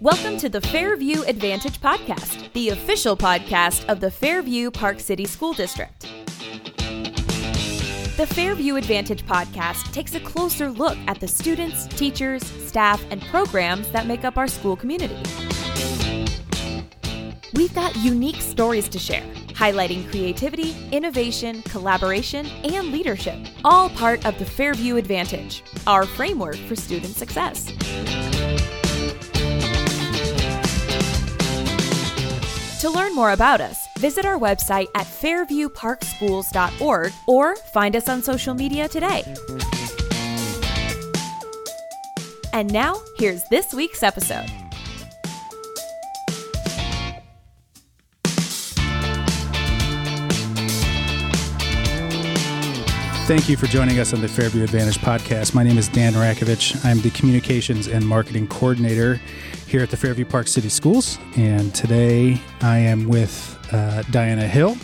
Welcome to the Fairview Advantage Podcast, the official podcast of the Fairview Park City School District. The Fairview Advantage podcast takes a closer look at the students, teachers, staff, and programs that make up our school community. We've got unique stories to share, highlighting creativity, innovation, collaboration, and leadership, all part of the Fairview Advantage, our framework for student success. To learn more about us, visit our website at fairviewparkschools.org or find us on social media today. And now, here's this week's episode. Thank you for joining us on the Fairview Advantage podcast. My name is Dan Rakovich. I'm the Communications and Marketing Coordinator here at the Fairview Park City Schools. And today I am with uh, Diana Hill,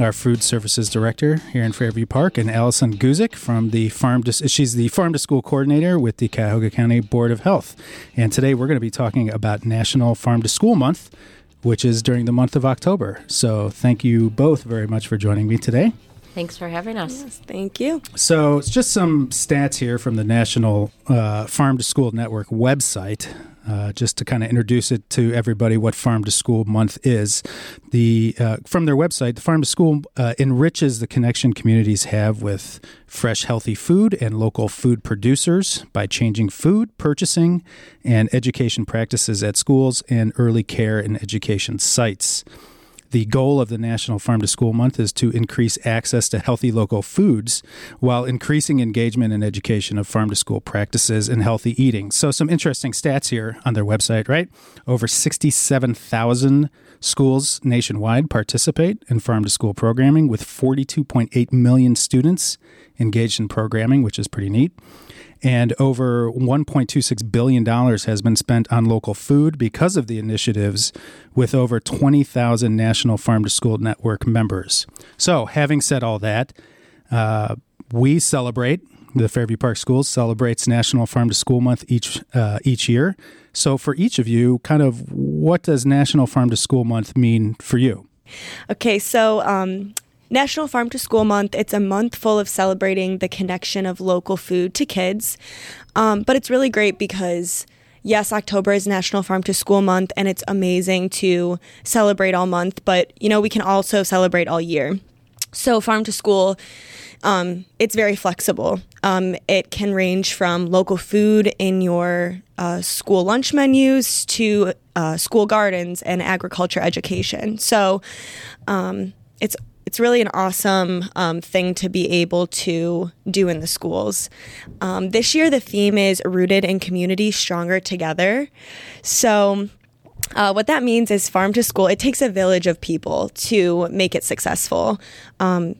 our Food Services Director here in Fairview Park, and Alison Guzik from the Farm to, she's the Farm to School Coordinator with the Cuyahoga County Board of Health. And today we're going to be talking about National Farm to School Month, which is during the month of October. So thank you both very much for joining me today. Thanks for having us. Yes, thank you. So it's just some stats here from the National uh, Farm to School Network website, uh, just to kind of introduce it to everybody what Farm to School Month is. The uh, from their website, the Farm to School uh, enriches the connection communities have with fresh, healthy food and local food producers by changing food purchasing and education practices at schools and early care and education sites. The goal of the National Farm to School Month is to increase access to healthy local foods while increasing engagement and education of farm to school practices and healthy eating. So, some interesting stats here on their website, right? Over 67,000 schools nationwide participate in farm to school programming with 42.8 million students engaged in programming, which is pretty neat and over $1.26 billion has been spent on local food because of the initiatives with over 20,000 National Farm to School Network members. So, having said all that, uh, we celebrate, the Fairview Park Schools celebrates National Farm to School Month each, uh, each year. So, for each of you, kind of what does National Farm to School Month mean for you? Okay, so um, National Farm to School Month, it's a month full of celebrating the connection of local food to kids. Um, but it's really great because, yes, October is National Farm to School Month, and it's amazing to celebrate all month, but, you know, we can also celebrate all year. So, Farm to School, um, it's very flexible. Um, it can range from local food in your uh, school lunch menus to uh, school gardens and agriculture education. So, um, it's it's really an awesome um, thing to be able to do in the schools. Um, this year, the theme is rooted in community, stronger together. So, uh, what that means is farm to school, it takes a village of people to make it successful um,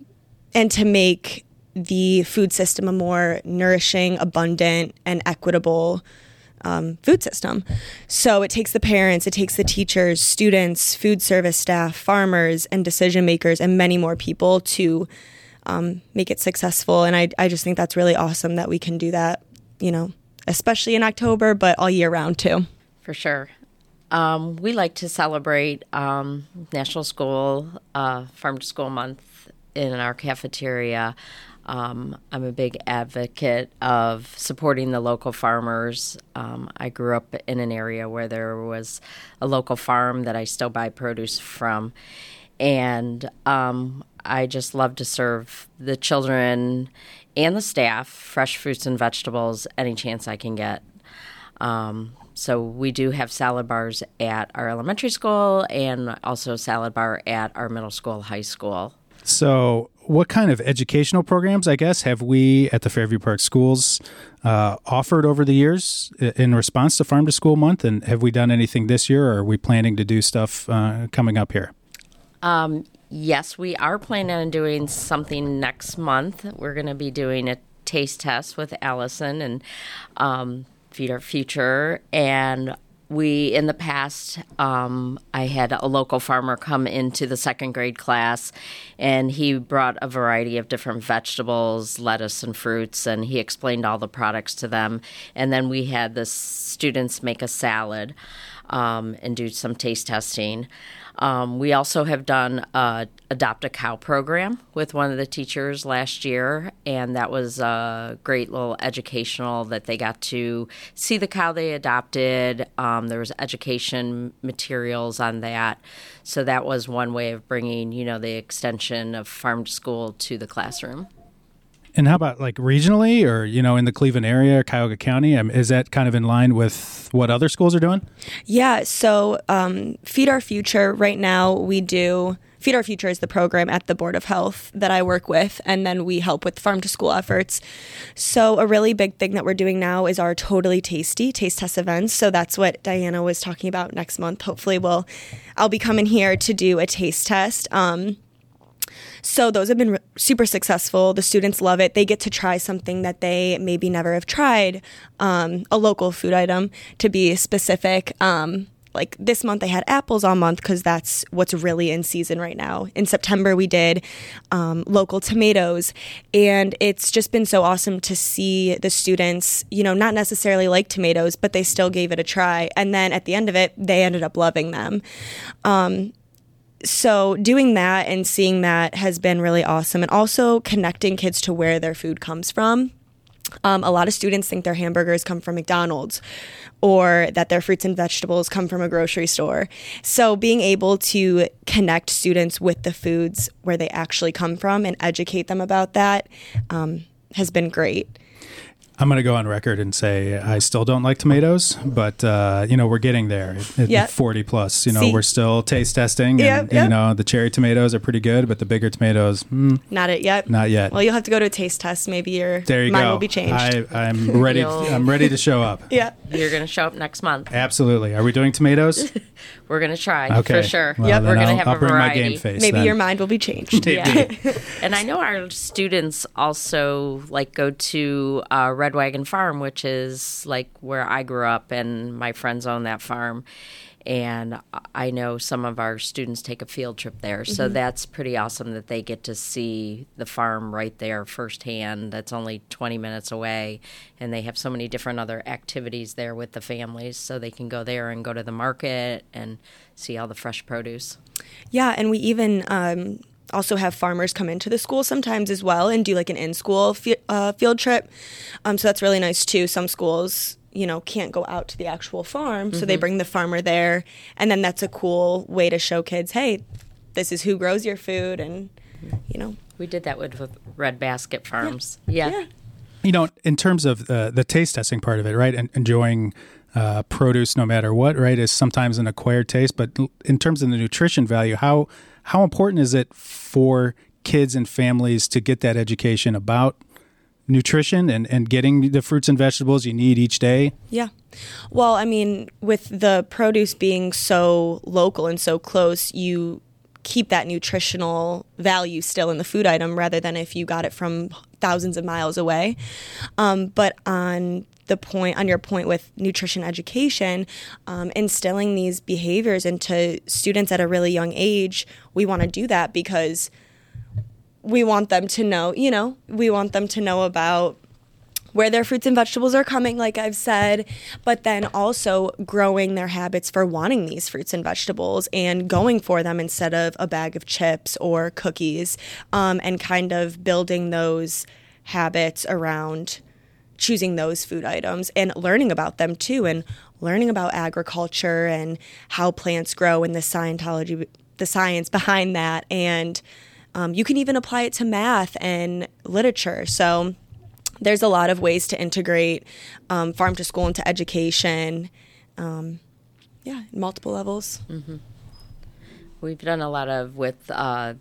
and to make the food system a more nourishing, abundant, and equitable um, food system. So it takes the parents, it takes the teachers, students, food service staff, farmers, and decision makers, and many more people to um, make it successful. And I, I just think that's really awesome that we can do that, you know, especially in October, but all year round too. For sure. Um, we like to celebrate um, National School uh, Farm to School Month in our cafeteria. Um, I'm a big advocate of supporting the local farmers. Um, I grew up in an area where there was a local farm that I still buy produce from. And um, I just love to serve the children and the staff fresh fruits and vegetables any chance I can get. Um, so we do have salad bars at our elementary school and also salad bar at our middle school, high school. So, what kind of educational programs, I guess, have we at the Fairview Park Schools uh, offered over the years in response to Farm to School Month? And have we done anything this year, or are we planning to do stuff uh, coming up here? Um, yes, we are planning on doing something next month. We're going to be doing a taste test with Alison and um, Feed Our Future. And we in the past um, i had a local farmer come into the second grade class and he brought a variety of different vegetables lettuce and fruits and he explained all the products to them. And then we had the students make a salad um, and do some taste testing um, we also have done a adopt a cow program with one of the teachers last year, and that was a great little educational that they got to see the cow they adopted. Um, there was education materials on that, so that was one way of bringing you know the extension of farm to school to the classroom. And how about like regionally or, you know, in the Cleveland area, Cuyahoga County? Um, is that kind of in line with what other schools are doing? Yeah. So, um, Feed Our Future, right now, we do. Feed Our Future is the program at the Board of Health that I work with, and then we help with farm to school efforts. So, a really big thing that we're doing now is our Totally Tasty taste test events. So, that's what Diana was talking about next month. Hopefully, we'll I'll be coming here to do a taste test. Um, so those have been re- super successful. The students love it. They get to try something that they maybe never have tried, um, a local food item to be specific. Um, like this month I had apples all month because that's what's really in season right now. In September we did um, local tomatoes, and it's just been so awesome to see the students, you know, not necessarily like tomatoes, but they still gave it a try, and then at the end of it, they ended up loving them. So doing that and seeing that has been really awesome and also connecting kids to where their food comes from um, a lot of students think their hamburgers come from McDonald's or that their fruits and vegetables come from a grocery store. So, being able to connect students with the foods where they actually come from and educate them about that um, has been great. I'm going to go on record and say I still don't like tomatoes, but uh, you know we're getting there. At Yep. 40 plus, you know See? we're still taste testing, and Yep, you know the cherry tomatoes are pretty good, but the bigger tomatoes, mm, Not it yet. not yet. Well, you'll have to go to a taste test. Maybe your there you mind go. will be changed. I, I'm ready. I'm ready to show up. yeah. You're going to show up next month. Absolutely. Are we doing tomatoes? We're going to try Okay. for sure. Well, yep, we're going to I'll- have I'll a bring my variety. game face. Maybe then. your mind will be changed. Yeah. and I know our students also like go to uh, Red Wagon Farm, which is like where I grew up, and my friends own that farm. And I know some of our students take a field trip there, so that's pretty awesome that they get to see the farm right there firsthand. That's only 20 minutes away, and they have so many different other activities there with the families, so they can go there and go to the market and see all the fresh produce. Yeah, and we even um, also have farmers come into the school sometimes as well and do like an in-school fi- uh, field trip. Um, so that's really nice too. Some schools, you know, can't go out to the actual farm, so they bring the farmer there, and then that's a cool way to show kids, hey, this is who grows your food, and you know, We did that with, with Red Basket Farms. Yeah. yeah. you know, in terms of uh, the taste testing part of it, right, and enjoying uh, produce no matter what, right, is sometimes an acquired taste. But in terms of the nutrition value, how how important is it for kids and families to get that education about nutrition and, and getting the fruits and vegetables you need each day? Yeah. Well, I mean, with the produce being so local and so close, you keep that nutritional value still in the food item rather than if you got it from thousands of miles away. Um, but on the point, on your point with nutrition education, um, instilling these behaviors into students at a really young age, we want to do that because we want them to know, you know, we want them to know about where their fruits and vegetables are coming, like I've said, but then also growing their habits for wanting these fruits and vegetables and going for them instead of a bag of chips or cookies, um, and kind of building those habits around choosing those food items and learning about them too, and learning about agriculture and how plants grow and the scientology, the science behind that, and um, you can even apply it to math and literature. So there's a lot of ways to integrate um, farm to school into education. Um, yeah, multiple levels. We've done a lot of with. Uh,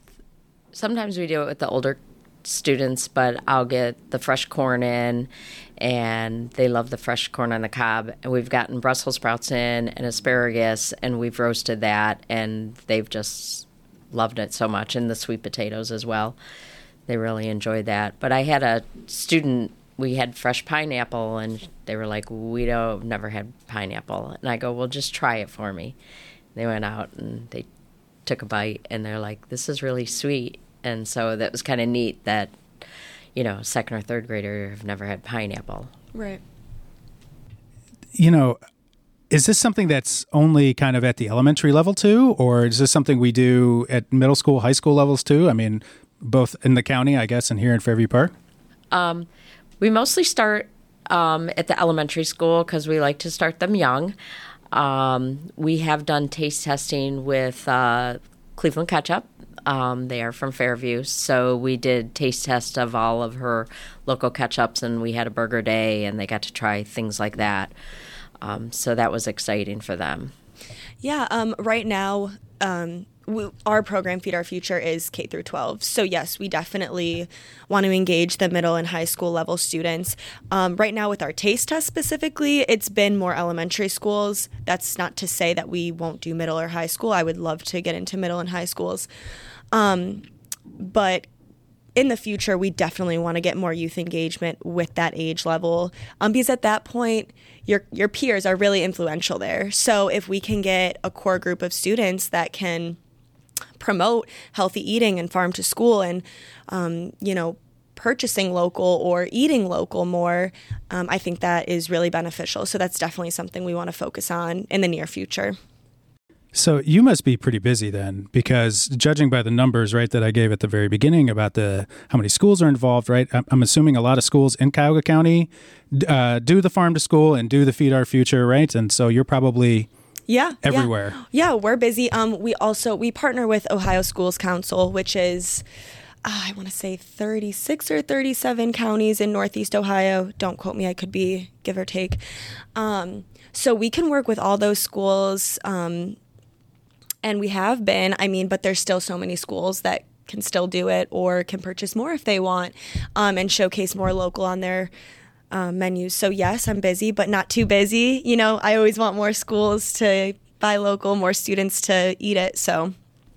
sometimes we do it with the older students, but I'll get the fresh corn in, and they love the fresh corn on the cob. And we've gotten Brussels sprouts in and asparagus, and we've roasted that, and they've just loved it so much, and the sweet potatoes as well. They really enjoyed that. But I had a student we had fresh pineapple, and they were like, "We don't never had pineapple." And I go, "Well, just try it for me." They went out and they took a bite, and they're like, "This is really sweet." And so that was kind of neat that you know, second or third grader have never had pineapple. Right. You know, is this something that's only kind of at the elementary level too, or is this something we do at middle school, high school levels too? I mean, both in the county, I guess, and here in Fairview Park. Um, we mostly start um, at the elementary school because we like to start them young. Um, we have done taste testing with uh, Cleveland Ketchup. Um, they are from Fairview, so we did taste test of all of her local ketchups, and we had a burger day, and they got to try things like that. Um, so that was exciting for them. Yeah. Um, right now, um, we, our program feed our future is k through 12 so yes we definitely want to engage the middle and high school level students um, right now with our taste test specifically it's been more elementary schools that's not to say that we won't do middle or high school i would love to get into middle and high schools um, but in the future, we definitely want to get more youth engagement with that age level um, because at that point, your your peers are really influential there. So if we can get a core group of students that can promote healthy eating and farm to school and um, you know purchasing local or eating local more, um, I think that is really beneficial. So that's definitely something we want to focus on in the near future. So you must be pretty busy then, because judging by the numbers, right, that I gave at the very beginning about the how many schools are involved, right? I'm assuming a lot of schools in Cuyahoga County uh, do the farm to school and do the Feed Our Future, right? And so you're probably yeah everywhere. Yeah, yeah we're busy. Um, we also we partner with Ohio Schools Council, which is. Uh, I want to say 36 or 37 counties in Northeast Ohio. Don't quote me, I could be give or take. Um, so we can work with all those schools um, and we have been. I mean, but there's still so many schools that can still do it or can purchase more if they want um, and showcase more local on their uh, menus. So yes, I'm busy, but not too busy. You know, I always want more schools to buy local, more students to eat it. So.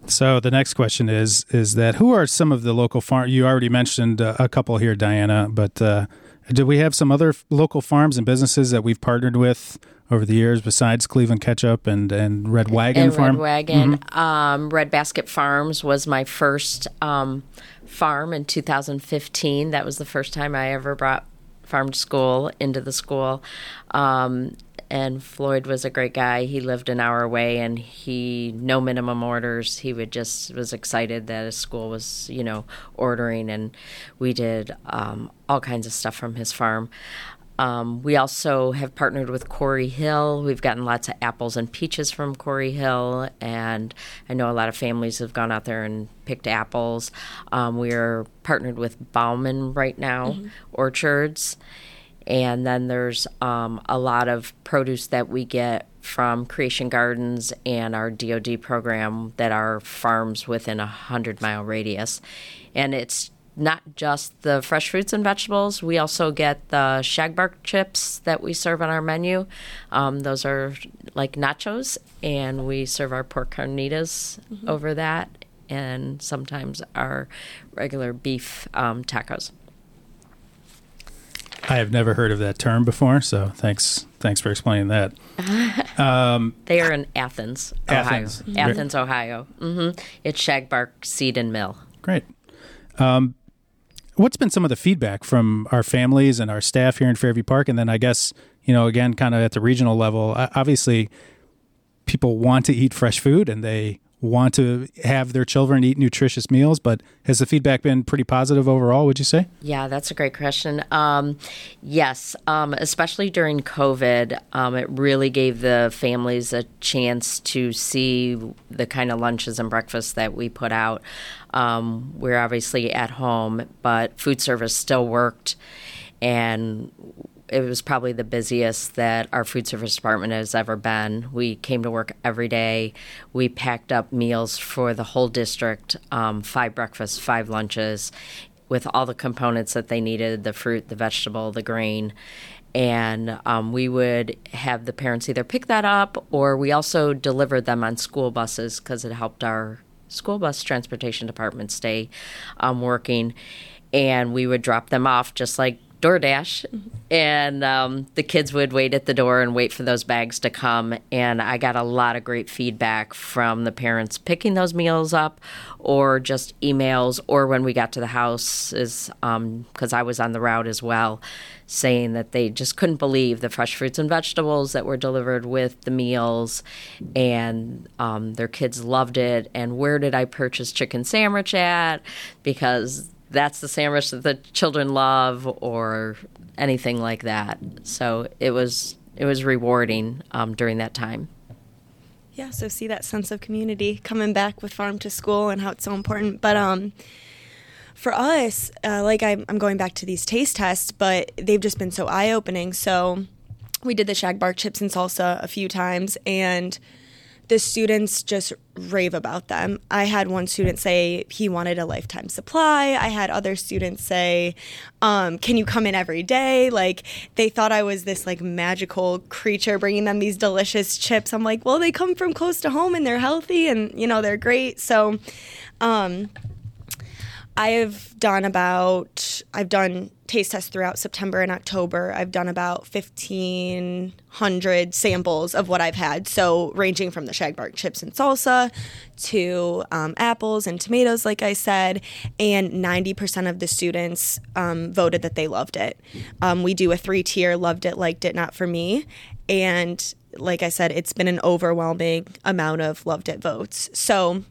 So the next question is is that who are some of the local farm? You already mentioned uh, a couple here, Diana, but uh, do we have some other local farms and businesses that we've partnered with over the years besides Cleveland Ketchup and, and Red Wagon and Farm? Red Wagon. Mm-hmm. Um, Red Basket Farms was my first um, farm in 2015. That was the first time I ever brought farm to school into the school. Um, and Floyd was a great guy. He lived an hour away, and he no minimum orders. He would just was excited that his school was you know ordering, and we did um, all kinds of stuff from his farm. Um, we also have partnered with Quarry Hill. We've gotten lots of apples and peaches from Quarry Hill, and I know a lot of families have gone out there and picked apples. Um, we are partnered with Bauman right now, mm-hmm. orchards, and then there's um, a lot of produce that we get from Creation Gardens and our DoD program that are farms within a hundred mile radius, and it's not just the fresh fruits and vegetables. We also get the shagbark chips that we serve on our menu. Um, those are like nachos, and we serve our pork carnitas mm-hmm. over that, and sometimes our regular beef um, tacos. I have never heard of that term before, so thanks thanks for explaining that. Um, they are in Athens, Ohio. Athens, Athens Ohio. Mm-hmm. It's Shagbark Seed and Mill. Great. Um, what's been some of the feedback from our families and our staff here in Fairview Park? And then I guess, you know, again, kind of at the regional level, obviously people want to eat fresh food and they want to have their children eat nutritious meals, but has the feedback been pretty positive overall, would you say? Yeah, that's a great question. Um, yes, um, especially during COVID, um, it really gave the families a chance to see the kind of lunches and breakfasts that we put out. Um, we're obviously at home, but food service still worked. And it was probably the busiest that our food service department has ever been. We came to work every day. We packed up meals for the whole district um, five breakfasts, five lunches, with all the components that they needed the fruit, the vegetable, the grain. And um, we would have the parents either pick that up or we also delivered them on school buses because it helped our school bus transportation department stay um, working and we would drop them off just like DoorDash, and um, the kids would wait at the door and wait for those bags to come. And I got a lot of great feedback from the parents picking those meals up, or just emails, or when we got to the house, is because um, I was on the route as well, saying that they just couldn't believe the fresh fruits and vegetables that were delivered with the meals, and um, their kids loved it. And where did I purchase chicken sandwich at? Because that's the sandwich that the children love or anything like that. So it was it was rewarding um, during that time. Yeah, so see that sense of community coming back with farm to school and how it's so important. But um, for us, uh, like I'm, I'm going back to these taste tests, but they've just been so eye opening. So we did the shagbark chips and salsa a few times, and the students just rave about them. I had one student say he wanted a lifetime supply. I had other students say, um, "Can you come in every day?" Like they thought I was this like magical creature bringing them these delicious chips. I'm like, well, they come from close to home and they're healthy and you know they're great. So, um, I've done about I've done taste tests throughout September and October. I've done about 1500 samples of what I've had. So ranging from the shagbark chips and salsa to um, apples and tomatoes, like I said, and 90% of the students um, voted that they loved it. Um, we do a three tier: loved it, liked it, not for me, and like I said, it's been an overwhelming amount of loved it votes. So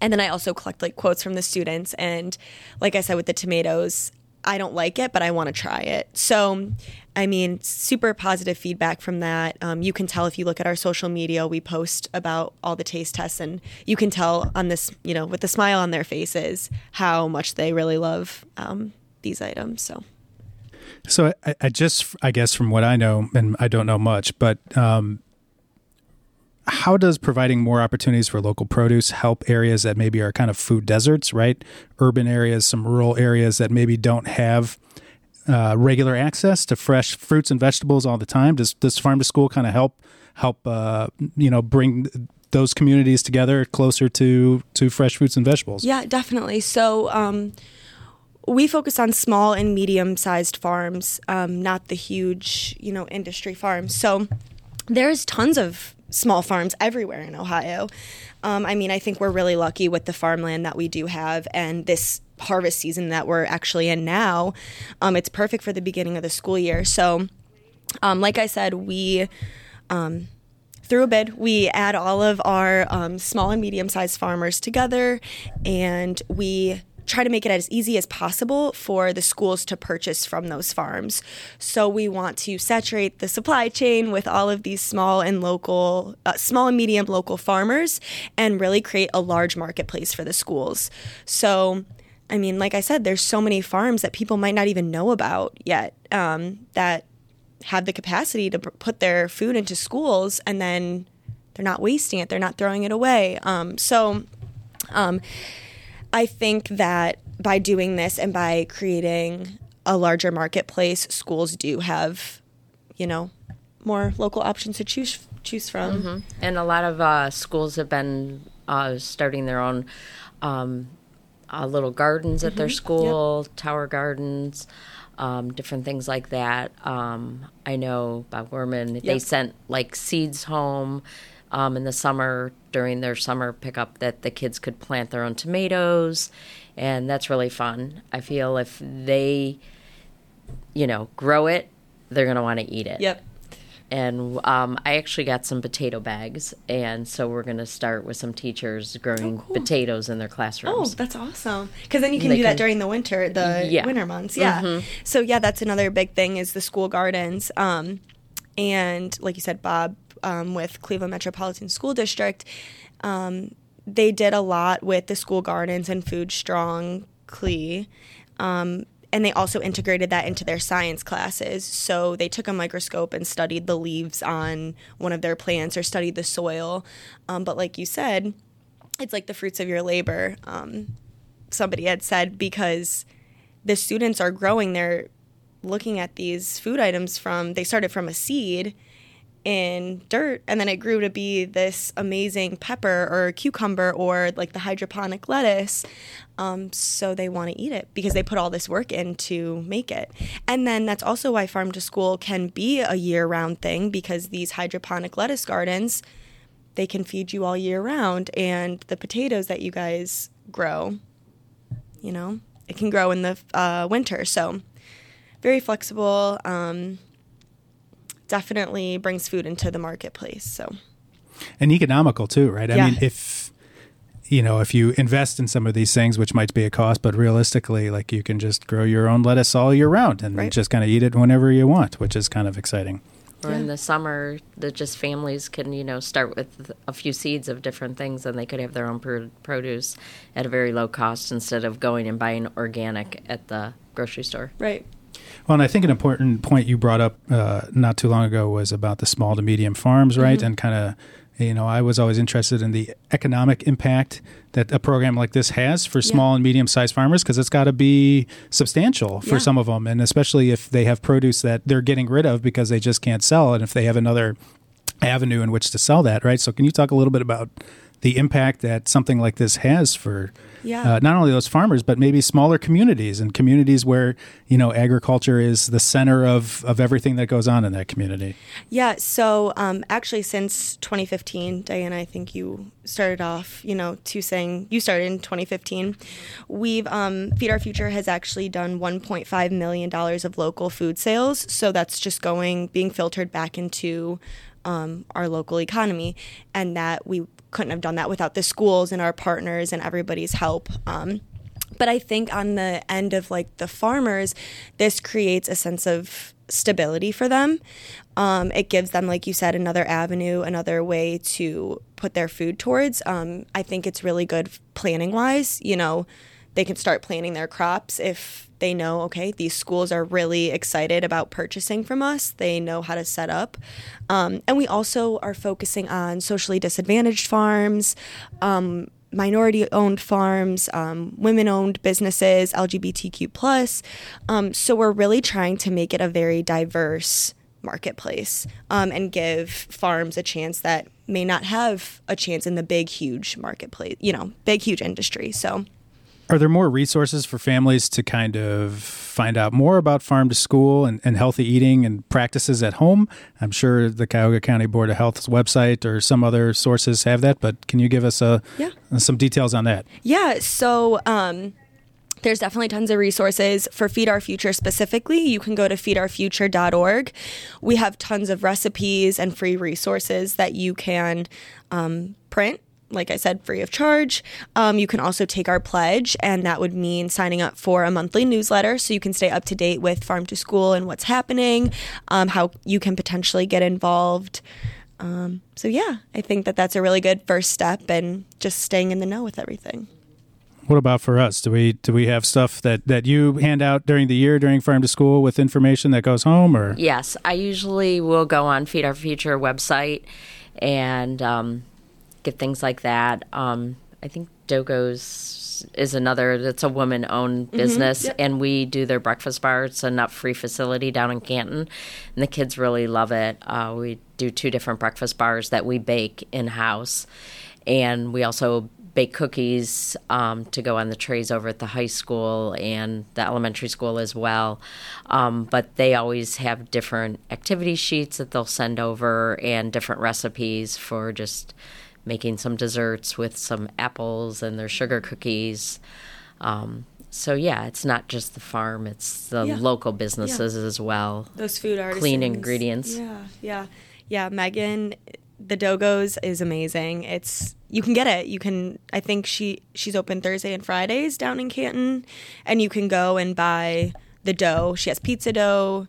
and then I also collect like quotes from the students. And like I said, with the tomatoes, I don't like it, but I want to try it. So, I mean, super positive feedback from that. Um, you can tell if you look at our social media, we post about all the taste tests, and you can tell on this, you know, with the smile on their faces, how much they really love um, these items. So, so I, I, just, I guess, from what I know, and I don't know much, but um, how does providing more opportunities for local produce help areas that maybe are kind of food deserts, right? Urban areas, some rural areas that maybe don't have uh, regular access to fresh fruits and vegetables all the time. Does does farm to school kind of help help uh, you know bring those communities together closer to to fresh fruits and vegetables? Yeah, definitely. So. Um, we focus on small and medium sized farms, um, not the huge, you know, industry farms. So there's tons of small farms everywhere in Ohio. Um, I mean, I think we're really lucky with the farmland that we do have and this harvest season that we're actually in now. Um, it's perfect for the beginning of the school year. So, um, like I said, we um, through a bid, we add all of our um, small and medium sized farmers together and we try to make it as easy as possible for the schools to purchase from those farms. So we want to saturate the supply chain with all of these small and local, uh, small and medium local farmers, and really create a large marketplace for the schools. So. I mean, like I said, there's so many farms that people might not even know about yet um, that have the capacity to put their food into schools and then they're not wasting it, they're not throwing it away. Um, so, um, I think that by doing this and by creating a larger marketplace, schools do have, you know, more local options to choose choose from. Mm-hmm. And a lot of uh, schools have been uh, starting their own um, uh, little gardens at mm-hmm. their school, yep. tower gardens. Um, different things like that. Um, I know Bob Gorman, yep. they sent like seeds home um, in the summer during their summer pickup that the kids could plant their own tomatoes, and that's really fun. I feel if they, you know, grow it, they're going to want to eat it. Yep. And um, I actually got some potato bags, and so we're going to start with some teachers growing oh, cool. potatoes in their classrooms. Oh, that's awesome! Because then you can do that during the winter, the yeah. winter months. Yeah. Mm-hmm. So yeah, that's another big thing is the school gardens. Um, and like you said, Bob um, with Cleveland Metropolitan School District, um, they did a lot with the school gardens and Food Strong Clee. Um, and they also integrated that into their science classes. So they took a microscope and studied the leaves on one of their plants or studied the soil. Um, but like you said, it's like the fruits of your labor. Um, somebody had said because the students are growing, they're looking at these food items from, they started from a seed in dirt and then it grew to be this amazing pepper or cucumber or like the hydroponic lettuce. Um, so they want to eat it because they put all this work in to make it. And then that's also why farm to school can be a year-round thing because these hydroponic lettuce gardens they can feed you all year round and the potatoes that you guys grow you know it can grow in the uh, winter. So very flexible um, definitely brings food into the marketplace. So, and economical too, right? I Yeah. mean, if you know, if you invest in some of these things, which might be a cost, but realistically, like you can just grow your own lettuce all year round and Right. just kind of eat it whenever you want, which is kind of exciting. Or in the summer, that just families can, you know, start with a few seeds of different things and they could have their own pro- produce at a very low cost instead of going and buying organic at the grocery store. right. Well, and I think an important point you brought up uh, not too long ago was about the small to medium farms, right? Mm-hmm. And kind of, you know, I was always interested in the economic impact that a program like this has for small and medium sized farmers because it's got to be substantial for Yeah. some of them. And especially if they have produce that they're getting rid of because they just can't sell. And if they have another avenue in which to sell that, right? So, can you talk a little bit about the impact that something like this has for Yeah. uh, not only those farmers, but maybe smaller communities and communities where you know agriculture is the center of of everything that goes on in that community. Yeah, so um, actually, since 2015, Diana, I think you started off, you know, to saying you started in 2015. We've um, Feed Our Future has actually done 1.5 million dollars of local food sales. So that's just going being filtered back into um, our local economy, and that we couldn't have done that without the schools and our partners and everybody's help. Um, but I think on the end of like the farmers, this creates a sense of stability for them. Um, it gives them, like you said, another avenue, another way to put their food towards. Um, I think it's really good planning wise. You know, they can start planning their crops if they know, okay, these schools are really excited about purchasing from us. They know how to set up. Um, and we also are focusing on socially disadvantaged farms. Um, minority owned farms, um, women owned businesses, LGBTQ plus. Um, so we're really trying to make it a very diverse marketplace um, and give farms a chance that may not have a chance in the big, huge marketplace, you know, big, huge industry. So Are there more resources for families to kind of find out more about farm to school and, and healthy eating and practices at home? I'm sure the Cuyahoga County Board of Health's website or some other sources have that, but can you give us a, Yeah. some details on that? Yeah, so um, there's definitely tons of resources for Feed Our Future specifically. You can go to feedourfuture.org. We have tons of recipes and free resources that you can um, print. Like I said, free of charge. Um, you can also take our pledge, and that would mean signing up for a monthly newsletter so you can stay up to date with Farm to School and what's happening, um, how you can potentially get involved. Um, so, yeah, I think that that's a really good first step and just staying in the know with everything. What about for us? Do we do we have stuff that, that you hand out during the year during farm to school with information that goes home or Yes, I usually will go on Feed Our Future website and um, get things like that. Um, I think Dogo's is another that's a woman owned business and we do their breakfast bar. It's a nut free facility down in Canton and the kids really love it. Uh, we do two different breakfast bars that we bake in house and we also bake cookies um, to go on the trays over at the high school and the elementary school as well. Um, but they always have different activity sheets that they'll send over and different recipes for just making some desserts with some apples and their sugar cookies. Um, so yeah, it's not just the farm; it's the Yeah. local businesses as well. those food artists Clean ingredients. yeah yeah yeah megan the dogos is amazing it's you can get it you can i think she she's open thursday and fridays down in canton and you can go and buy the dough she has pizza dough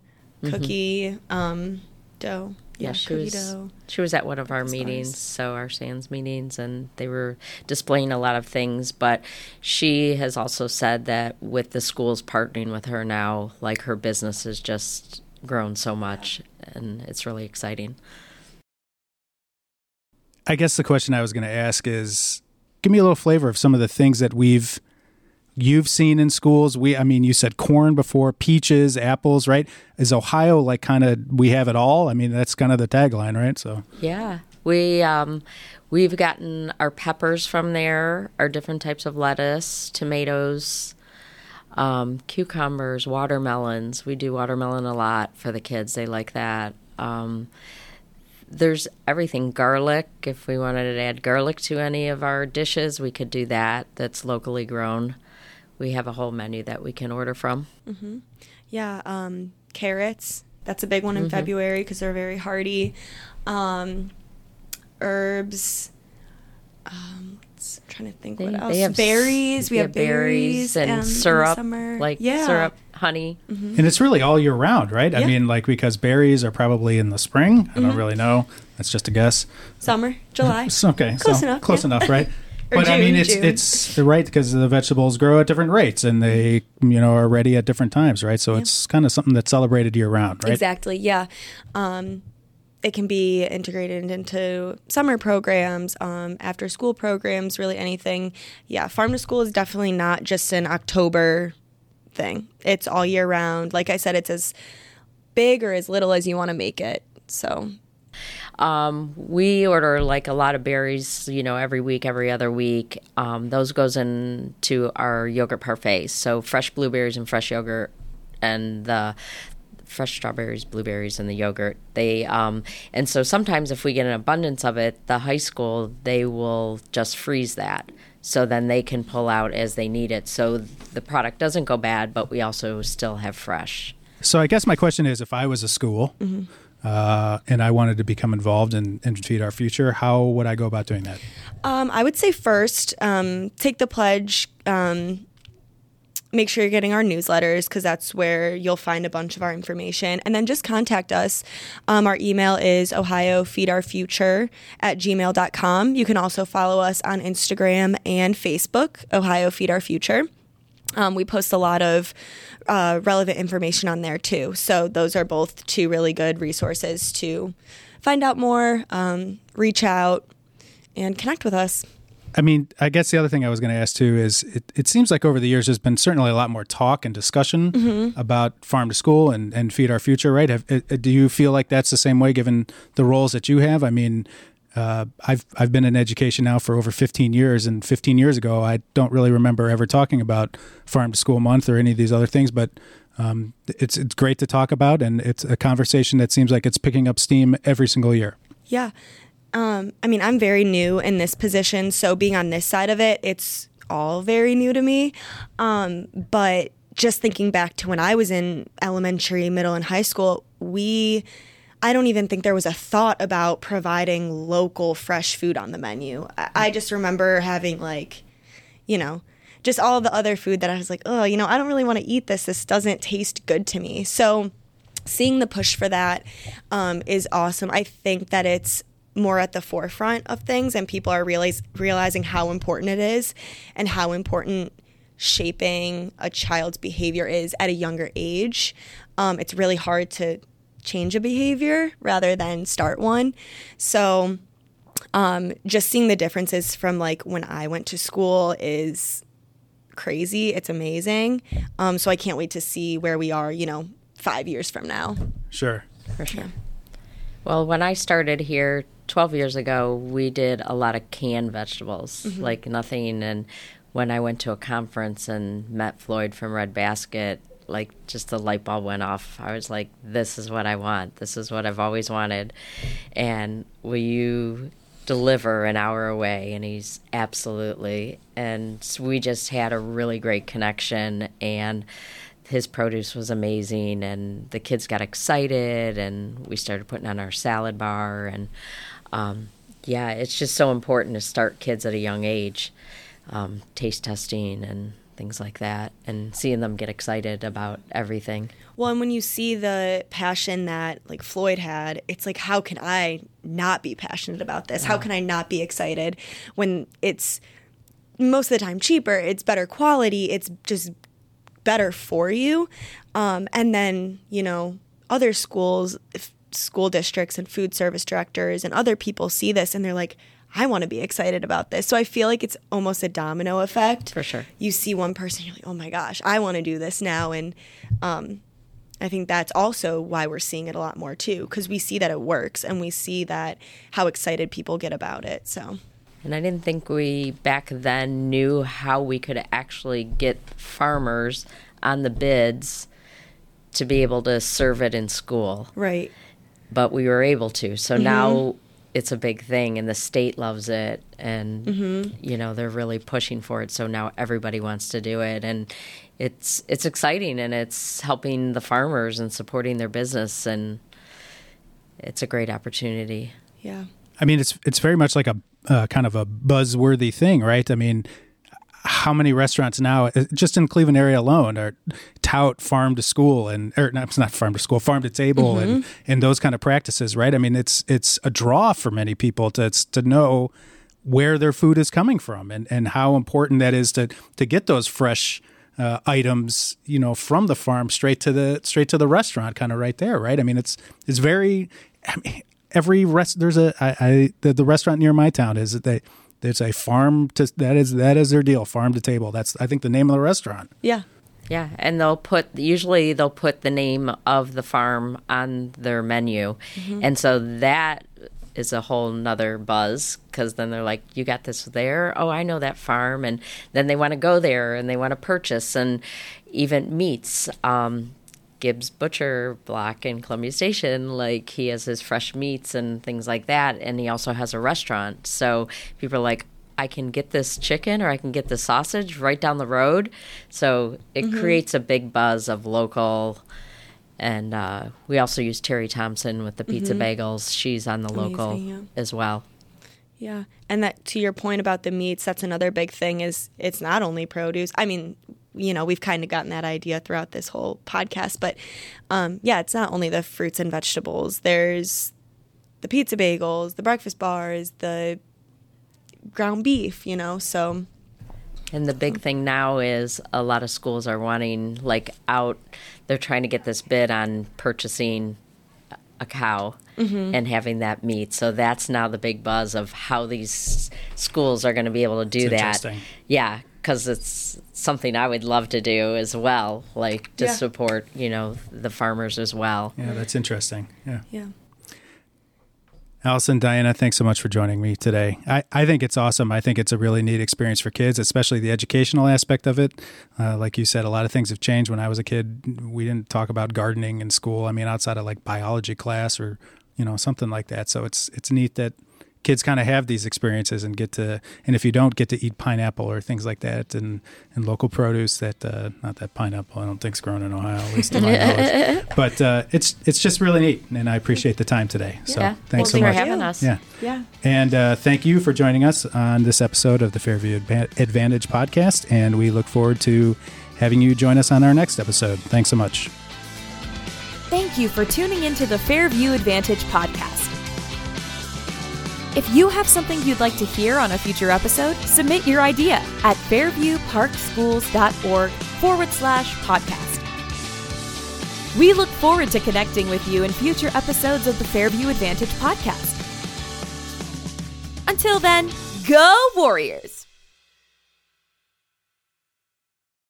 cookie um dough Yeah, yeah, she cookie was she was at one of our meetings, bars. so our Sands meetings, and they were displaying a lot of things. But she has also said that with the schools partnering with her now, like her business has just grown so much, and it's really exciting. I guess the question I was going to ask is give me a little flavor of some of the things that we've you've seen in schools? We, I mean, you said corn before, peaches, apples, right? Is Ohio like kind of we have it all? I mean, that's kind of the tagline, right? So yeah, we um, we've gotten our peppers from there, our different types of lettuce, tomatoes, um, cucumbers, watermelons. We do watermelon a lot for the kids; they like that. Um, there's everything garlic. If we wanted to add garlic to any of our dishes, we could do that. That's locally grown. We have a whole menu that we can order from. Mm-hmm. Yeah, um, carrots. That's a big one in mm-hmm. February because they're very hardy. Um, herbs. Um, I'm trying to think they, what else. They have berries. We have berries, and um, syrup, like yeah. syrup, honey. Mm-hmm. And it's really all year round, right? Yeah. I mean, like because berries are probably in the spring. I mm-hmm. don't really know. That's just a guess. Summer, July. okay, close so enough. Close yeah. enough, right? but June, I mean, it's June. it's right because the vegetables grow at different rates and they you know are ready at different times, right? So yeah. it's kind of something that's celebrated year round, right? Exactly. Yeah. Um, it can be integrated into summer programs, um, after school programs, really anything. Yeah, farm to school is definitely not just an October thing. It's all year round. Like I said, it's as big or as little as you want to make it. So um, we order like a lot of berries, you know, every week, every other week. Um, those goes into our yogurt parfaits. So fresh blueberries and fresh yogurt, and the fresh strawberries, blueberries, and the yogurt. They um, and so sometimes if we get an abundance of it, the high school they will just freeze that. So then they can pull out as they need it. So the product doesn't go bad, but we also still have fresh. So I guess my question is, if I was a school mm-hmm. uh, and I wanted to become involved in, in, Feed Our Future, how would I go about doing that? Um, I would say first, um, take the pledge. Um, make sure you're getting our newsletters because that's where you'll find a bunch of our information. And then just contact us. Um, our email is Ohio Feed Our Future at gmail.com. You can also follow us on Instagram and Facebook, Ohio Feed Our Future. Um, we post a lot of uh, relevant information on there too. So those are both two really good resources to find out more, um, reach out, and connect with us. I mean, I guess the other thing I was going to ask too is it, it seems like over the years there's been certainly a lot more talk and discussion mm-hmm. about farm to school and, and feed our future, right? Have, uh, do you feel like that's the same way given the roles that you have? I mean, uh, I've I've been in education now for over 15 years, and 15 years ago, I don't really remember ever talking about Farm to School Month or any of these other things. But um, it's it's great to talk about, and it's a conversation that seems like it's picking up steam every single year. Yeah, um, I mean, I'm very new in this position, so being on this side of it, it's all very new to me. Um, but just thinking back to when I was in elementary, middle, and high school, we I don't even think there was a thought about providing local fresh food on the menu. I, just remember having like, you know, just all the other food that I was like, oh, you know, I don't really want to eat this. This doesn't taste good to me. So seeing the push for that um, is awesome. I think that it's more at the forefront of things and people are realize, realizing how important it is and how important shaping a child's behavior is at a younger age. Um, it's really hard to change a behavior rather than start one. So, um, just seeing the differences from like when I went to school is crazy. It's amazing. Um, so I can't wait to see where we are, you know, five years from now. Sure. For sure. Well, when I started here 12 years ago, we did a lot of canned vegetables, mm-hmm. like nothing. And when I went to a conference and met Floyd from Red Basket, like just the light bulb went off. I was like, this is what I want. This is what I've always wanted. And will you deliver an hour away? And he's absolutely. And we just had a really great connection. And his produce was amazing. And the kids got excited. And we started putting on our salad bar. And um, yeah, it's just so important to start kids at a young age, um, taste testing and things like that, and seeing them get excited about everything. Well, and when you see the passion that like Floyd had, it's like, how can I not be passionate about this? Yeah. How can I not be excited when it's most of the time cheaper, it's better quality, it's just better for you. Um, and then, you know, other schools, if school districts and food service directors and other people see this and they're like, I want to be excited about this. So I feel like it's almost a domino effect. For sure. You see one person, you're like, oh my gosh, I want to do this now. And um, I think that's also why we're seeing it a lot more too, because we see that it works and we see that how excited people get about it. So. And I didn't think we back then knew how we could actually get farmers on the bids to be able to serve it in school. Right. But we were able to. So mm-hmm. now it's a big thing and the state loves it and mm-hmm. you know they're really pushing for it so now everybody wants to do it and it's it's exciting and it's helping the farmers and supporting their business and it's a great opportunity yeah i mean it's it's very much like a uh, kind of a buzzworthy thing right i mean how many restaurants now, uh, just in Cleveland area alone, are tout farm to school and or not, it's not farm to school, farm to table, mm-hmm. and and those kind of practices, right? I mean, it's it's a draw for many people to to know where their food is coming from and and how important that is to to get those fresh. Uh, items, you know, from the farm straight to the straight to the restaurant, kind of right there, right? I mean, it's it's very. I mean, every rest there's a I, I the, the restaurant near my town is that they it's a farm to that is that is their deal, farm to table. That's I think the name of the restaurant. Yeah. Yeah, and they'll put usually they'll put the name of the farm on their menu, mm-hmm. and so that is a whole nother buzz because then they're like, "You got this there? Oh, I know that farm," and then they want to go there and they want to purchase and even meats. Um, Gibbs Butcher Block in Columbia Station, like he has his fresh meats and things like that, and he also has a restaurant. So people are like, I can get this chicken or I can get the sausage right down the road. So it mm-hmm. creates a big buzz of local. And uh, we also use Terry Thompson with the pizza mm-hmm. bagels. She's on the Amazing, local yeah. as well. Yeah, and that to your point about the meats, that's another big thing. Is it's not only produce. I mean, you know, we've kind of gotten that idea throughout this whole podcast. But um, yeah, it's not only the fruits and vegetables. There's the pizza bagels, the breakfast bars, the ground beef, you know, so. And the big thing now is a lot of schools are wanting, like, out, they're trying to get this bid on purchasing a cow mm-hmm. and having that meat. So that's now the big buzz of how these schools are going to be able to do that. Yeah, because it's something I would love to do as well, like to yeah. support, you know, the farmers as well. Yeah, that's interesting. Yeah. Yeah. Alison, Diana, thanks so much for joining me today. I, I think it's awesome. I think it's a really neat experience for kids, especially the educational aspect of it. Uh, like you said, a lot of things have changed. When I was a kid, we didn't talk about gardening in school. I mean, outside of like biology class or, you know, something like that. So it's it's neat that kids kind of have these experiences and get to and if you don't get to eat pineapple or things like that and and local produce that uh, not that pineapple I don't think is grown in Ohio at least to my knowledge. But uh, it's it's just really neat and I appreciate the time today. So yeah. thanks well, so much for having us. Yeah. Yeah. And uh, thank you for joining us on this episode of the Fairview Advantage podcast and we look forward to having you join us on our next episode. Thanks so much. Thank you for tuning into the Fairview Advantage podcast. If you have something you'd like to hear on a future episode, submit your idea at fairviewparkschools.org forward slash podcast. We look forward to connecting with you in future episodes of the Fairview Advantage podcast. Until then, go Warriors!